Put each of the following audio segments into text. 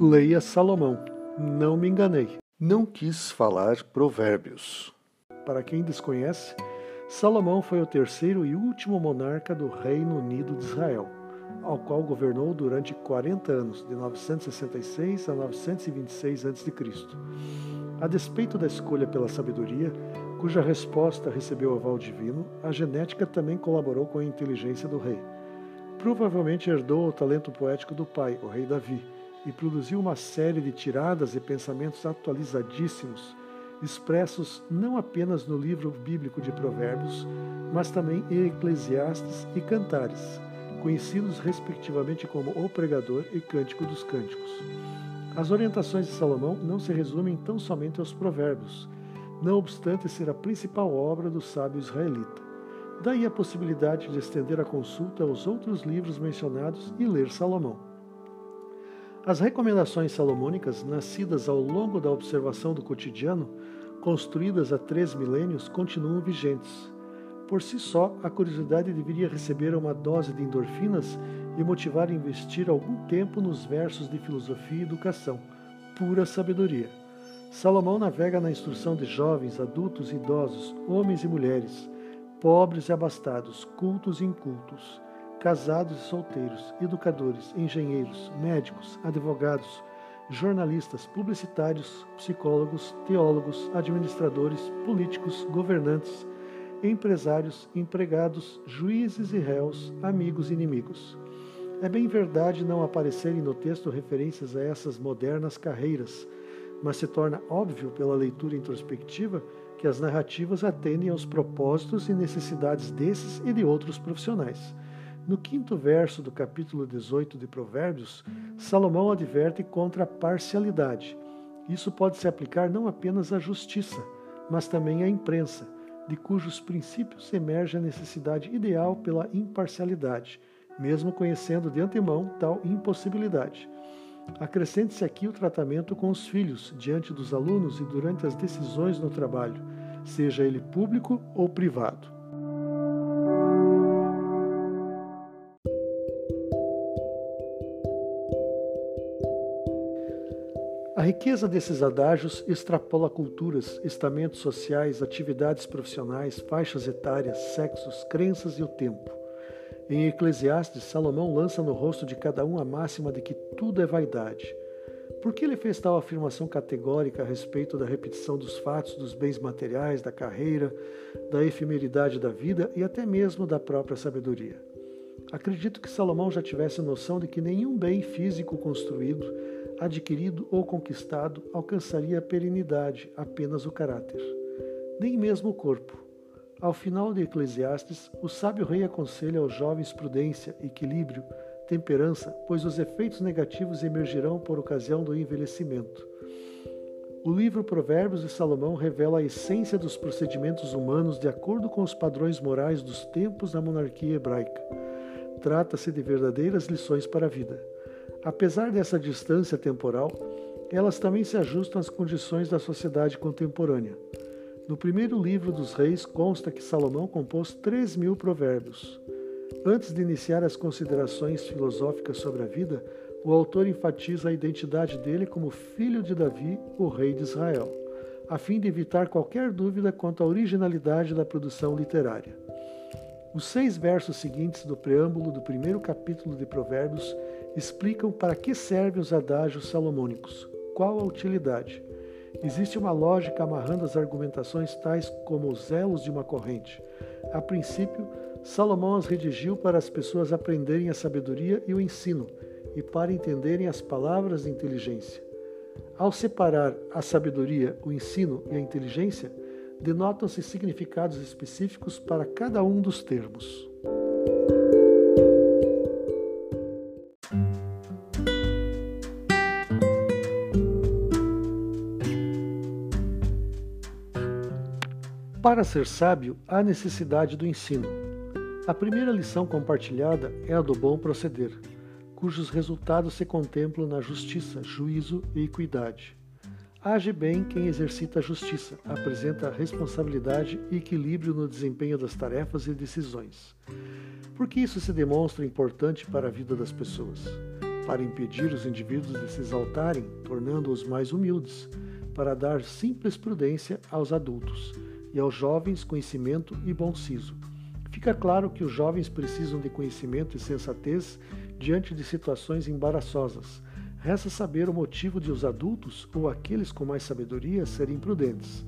Leia Salomão. Não me enganei. Não quis falar provérbios. Para quem desconhece, Salomão foi o terceiro e último monarca do Reino Unido de Israel, ao qual governou durante 40 anos, de 966 a 926 a.C. A despeito da escolha pela sabedoria, cuja resposta recebeu aval divino, a genética também colaborou com a inteligência do rei. Provavelmente herdou o talento poético do pai, o rei Davi, e produziu uma série de tiradas e pensamentos atualizadíssimos, expressos não apenas no livro bíblico de Provérbios, mas também em Eclesiastes e Cantares, conhecidos respectivamente como O Pregador e Cântico dos Cânticos. As orientações de Salomão não se resumem tão somente aos Provérbios, não obstante ser a principal obra do sábio israelita. Daí a possibilidade de estender a consulta aos outros livros mencionados e ler Salomão. As recomendações salomônicas, nascidas ao longo da observação do cotidiano, construídas há três milênios, continuam vigentes. Por si só, a curiosidade deveria receber uma dose de endorfinas e motivar a investir algum tempo nos versos de filosofia e educação, pura sabedoria. Salomão navega na instrução de jovens, adultos e idosos, homens e mulheres, pobres e abastados, cultos e incultos casados e solteiros, educadores, engenheiros, médicos, advogados, jornalistas, publicitários, psicólogos, teólogos, administradores, políticos, governantes, empresários, empregados, juízes e réus, amigos e inimigos. É bem verdade não aparecerem no texto referências a essas modernas carreiras, mas se torna óbvio pela leitura introspectiva que as narrativas atendem aos propósitos e necessidades desses e de outros profissionais. No quinto verso do capítulo 18 de Provérbios, Salomão adverte contra a parcialidade. Isso pode se aplicar não apenas à justiça, mas também à imprensa, de cujos princípios emerge a necessidade ideal pela imparcialidade, mesmo conhecendo de antemão tal impossibilidade. Acrescente-se aqui o tratamento com os filhos, diante dos alunos e durante as decisões no trabalho, seja ele público ou privado. A riqueza desses adágios extrapola culturas, estamentos sociais, atividades profissionais, faixas etárias, sexos, crenças e o tempo. Em Eclesiastes, Salomão lança no rosto de cada um a máxima de que tudo é vaidade. Por que ele fez tal afirmação categórica a respeito da repetição dos fatos, dos bens materiais, da carreira, da efemeridade da vida e até mesmo da própria sabedoria? Acredito que Salomão já tivesse noção de que nenhum bem físico construído adquirido ou conquistado, alcançaria a perenidade, apenas o caráter, nem mesmo o corpo. Ao final de Eclesiastes, o sábio rei aconselha aos jovens prudência, equilíbrio, temperança, pois os efeitos negativos emergirão por ocasião do envelhecimento. O livro Provérbios de Salomão revela a essência dos procedimentos humanos de acordo com os padrões morais dos tempos da monarquia hebraica. Trata-se de verdadeiras lições para a vida. Apesar dessa distância temporal, elas também se ajustam às condições da sociedade contemporânea. No primeiro livro dos reis consta que Salomão compôs 3 mil provérbios. Antes de iniciar as considerações filosóficas sobre a vida, o autor enfatiza a identidade dele como filho de Davi, o rei de Israel, a fim de evitar qualquer dúvida quanto à originalidade da produção literária. Os seis versos seguintes do preâmbulo do primeiro capítulo de Provérbios explicam para que servem os adágios salomônicos, qual a utilidade. Existe uma lógica amarrando as argumentações tais como os elos de uma corrente. A princípio, Salomão as redigiu para as pessoas aprenderem a sabedoria e o ensino, e para entenderem as palavras de inteligência. Ao separar a sabedoria, o ensino e a inteligência, denotam-se significados específicos para cada um dos termos. Para ser sábio, há necessidade do ensino. A primeira lição compartilhada é a do bom proceder, cujos resultados se contemplam na justiça, juízo e equidade. Age bem quem exercita a justiça, apresenta responsabilidade e equilíbrio no desempenho das tarefas e decisões. Por que isso se demonstra importante para a vida das pessoas? para impedir os indivíduos de se exaltarem, tornando-os mais humildes, para dar simples prudência aos adultos e aos jovens conhecimento e bom siso. Fica claro que os jovens precisam de conhecimento e sensatez diante de situações embaraçosas. Resta saber o motivo de os adultos ou aqueles com mais sabedoria serem prudentes.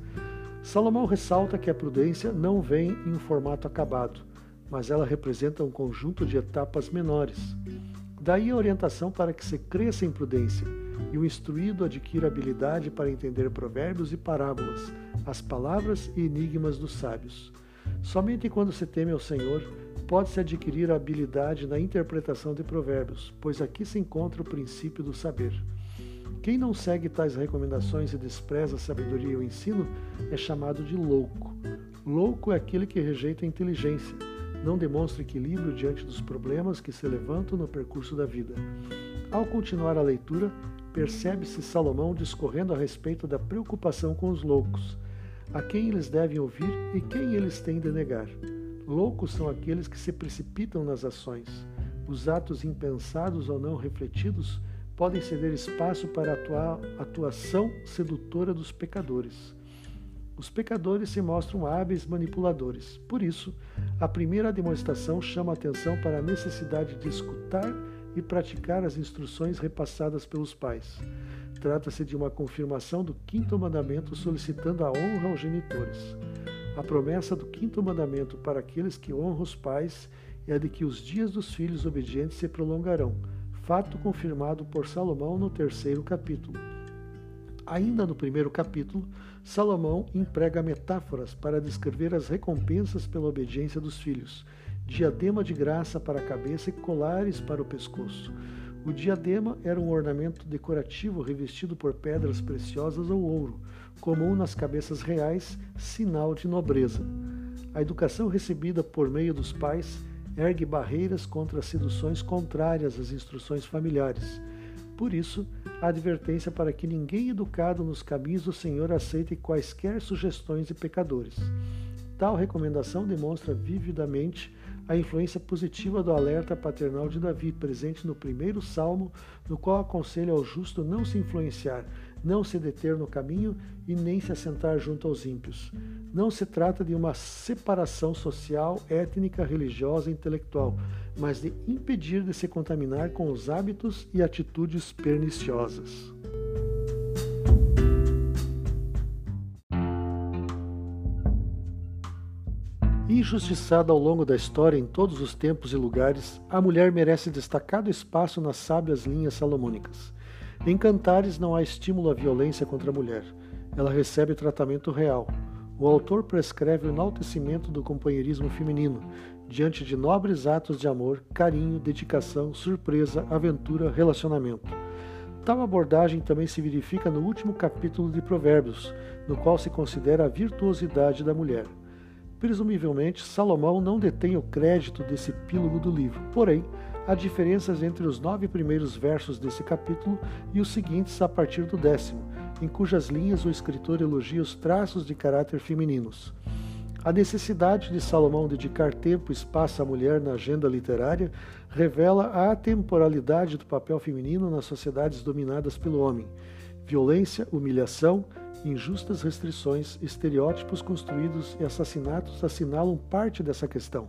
Salomão ressalta que a prudência não vem em um formato acabado, mas ela representa um conjunto de etapas menores. Daí a orientação para que se cresça em prudência e o instruído adquira habilidade para entender provérbios e parábolas, as palavras e enigmas dos sábios. Somente quando se teme ao Senhor pode-se adquirir a habilidade na interpretação de provérbios, pois aqui se encontra o princípio do saber. Quem não segue tais recomendações e despreza a sabedoria e o ensino é chamado de louco. Louco é aquele que rejeita a inteligência, não demonstra equilíbrio diante dos problemas que se levantam no percurso da vida. Ao continuar a leitura, percebe-se Salomão discorrendo a respeito da preocupação com os loucos a quem eles devem ouvir e quem eles têm de negar. Loucos são aqueles que se precipitam nas ações. Os atos impensados ou não refletidos podem ceder espaço para a atuação sedutora dos pecadores. Os pecadores se mostram hábeis manipuladores. Por isso, a primeira demonstração chama a atenção para a necessidade de escutar e praticar as instruções repassadas pelos pais. Trata-se de uma confirmação do quinto mandamento solicitando a honra aos genitores. A promessa do quinto mandamento para aqueles que honram os pais é de que os dias dos filhos obedientes se prolongarão, fato confirmado por Salomão no terceiro capítulo. Ainda no primeiro capítulo, Salomão emprega metáforas para descrever as recompensas pela obediência dos filhos, diadema de graça para a cabeça e colares para o pescoço. O diadema era um ornamento decorativo revestido por pedras preciosas ou ouro, comum nas cabeças reais, sinal de nobreza. A educação recebida por meio dos pais ergue barreiras contra as seduções contrárias às instruções familiares. Por isso, a advertência para que ninguém educado nos caminhos do Senhor aceite quaisquer sugestões de pecadores. Tal recomendação demonstra vividamente a influência positiva do alerta paternal de Davi, presente no primeiro salmo, no qual aconselha ao justo não se influenciar, não se deter no caminho e nem se assentar junto aos ímpios. Não se trata de uma separação social, étnica, religiosa e intelectual, mas de impedir de se contaminar com os hábitos e atitudes perniciosas. Injustiçada ao longo da história em todos os tempos e lugares, a mulher merece destacado espaço nas sábias linhas salomônicas. Em Cantares não há estímulo à violência contra a mulher. Ela recebe tratamento real. O autor prescreve o enaltecimento do companheirismo feminino, diante de nobres atos de amor, carinho, dedicação, surpresa, aventura, relacionamento. Tal abordagem também se verifica no último capítulo de Provérbios, no qual se considera a virtuosidade da mulher. Presumivelmente, Salomão não detém o crédito desse epílogo do livro, porém, há diferenças entre os nove primeiros versos desse capítulo e os seguintes a partir do décimo, em cujas linhas o escritor elogia os traços de caráter femininos. A necessidade de Salomão dedicar tempo e espaço à mulher na agenda literária revela a atemporalidade do papel feminino nas sociedades dominadas pelo homem. Violência, humilhação, injustas restrições, estereótipos construídos e assassinatos assinalam parte dessa questão.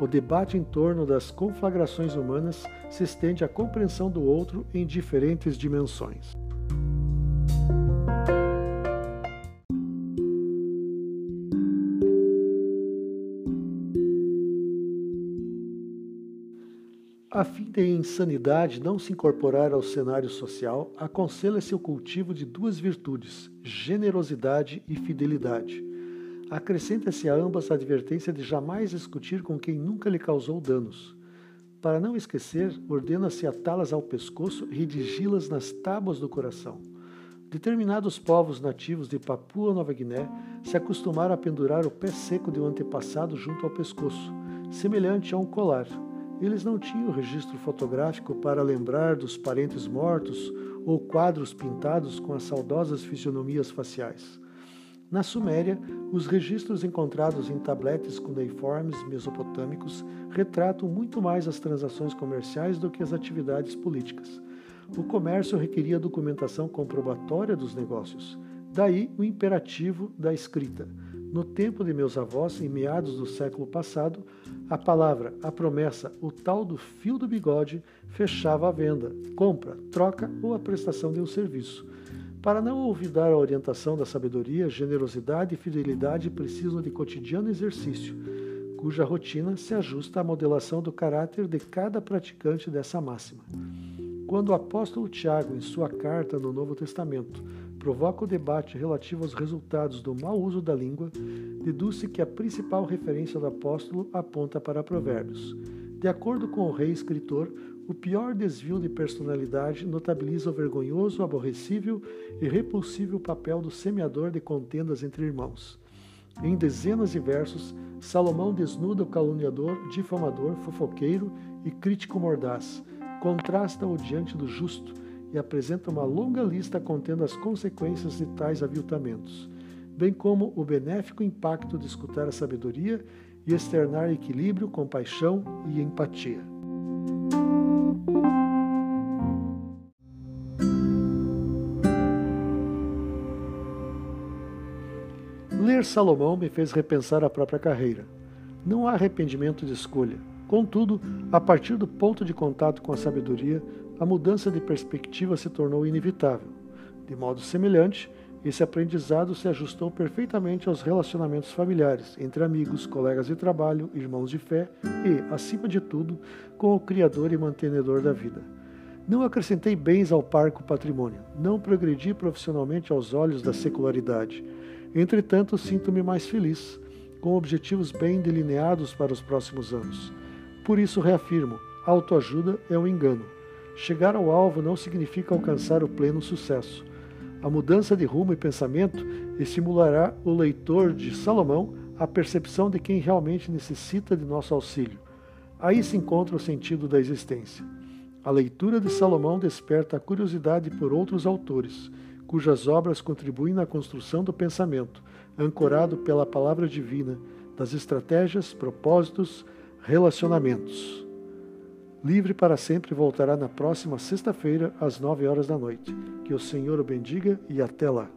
O debate em torno das conflagrações humanas se estende à compreensão do outro em diferentes dimensões. A fim de a insanidade não se incorporar ao cenário social, aconselha-se o cultivo de duas virtudes, generosidade e fidelidade. Acrescenta-se a ambas a advertência de jamais discutir com quem nunca lhe causou danos. Para não esquecer, ordena-se atá-las ao pescoço e redigi-las nas tábuas do coração. Determinados povos nativos de Papua Nova Guiné se acostumaram a pendurar o pé seco de um antepassado junto ao pescoço, semelhante a um colar. Eles não tinham registro fotográfico para lembrar dos parentes mortos ou quadros pintados com as saudosas fisionomias faciais. Na Suméria, os registros encontrados em tabletes cuneiformes mesopotâmicos retratam muito mais as transações comerciais do que as atividades políticas. O comércio requeria documentação comprobatória dos negócios, daí o imperativo da escrita. No tempo de meus avós, em meados do século passado, a palavra, a promessa, o tal do fio do bigode fechava a venda, compra, troca ou a prestação de um serviço. Para não olvidar a orientação da sabedoria, generosidade e fidelidade precisam de cotidiano exercício, cuja rotina se ajusta à modelação do caráter de cada praticante dessa máxima. Quando o apóstolo Tiago, em sua carta no Novo Testamento, provoca o debate relativo aos resultados do mau uso da língua, deduz-se que a principal referência do apóstolo aponta para Provérbios. De acordo com o rei escritor, o pior desvio de personalidade notabiliza o vergonhoso, aborrecível e repulsível papel do semeador de contendas entre irmãos. Em dezenas de versos, Salomão desnuda o caluniador, difamador, fofoqueiro e crítico mordaz, contrasta-o diante do justo e apresenta uma longa lista contendo as consequências de tais aviltamentos, bem como o benéfico impacto de escutar a sabedoria e externar equilíbrio, compaixão e empatia. Ler Salomão me fez repensar a própria carreira. Não há arrependimento de escolha. Contudo, a partir do ponto de contato com a sabedoria, a mudança de perspectiva se tornou inevitável. De modo semelhante, esse aprendizado se ajustou perfeitamente aos relacionamentos familiares, entre amigos, colegas de trabalho, irmãos de fé e, acima de tudo, com o Criador e mantenedor da vida. Não acrescentei bens ao parco patrimônio, não progredi profissionalmente aos olhos da secularidade. Entretanto, sinto-me mais feliz, com objetivos bem delineados para os próximos anos. Por isso reafirmo: autoajuda é um engano. Chegar ao alvo não significa alcançar o pleno sucesso. A mudança de rumo e pensamento estimulará o leitor de Salomão à percepção de quem realmente necessita de nosso auxílio. Aí se encontra o sentido da existência. A leitura de Salomão desperta a curiosidade por outros autores, cujas obras contribuem na construção do pensamento, ancorado pela palavra divina, das estratégias, propósitos, relacionamentos. Livre para sempre voltará na próxima sexta-feira, às nove horas da noite. Que o Senhor o bendiga e até lá.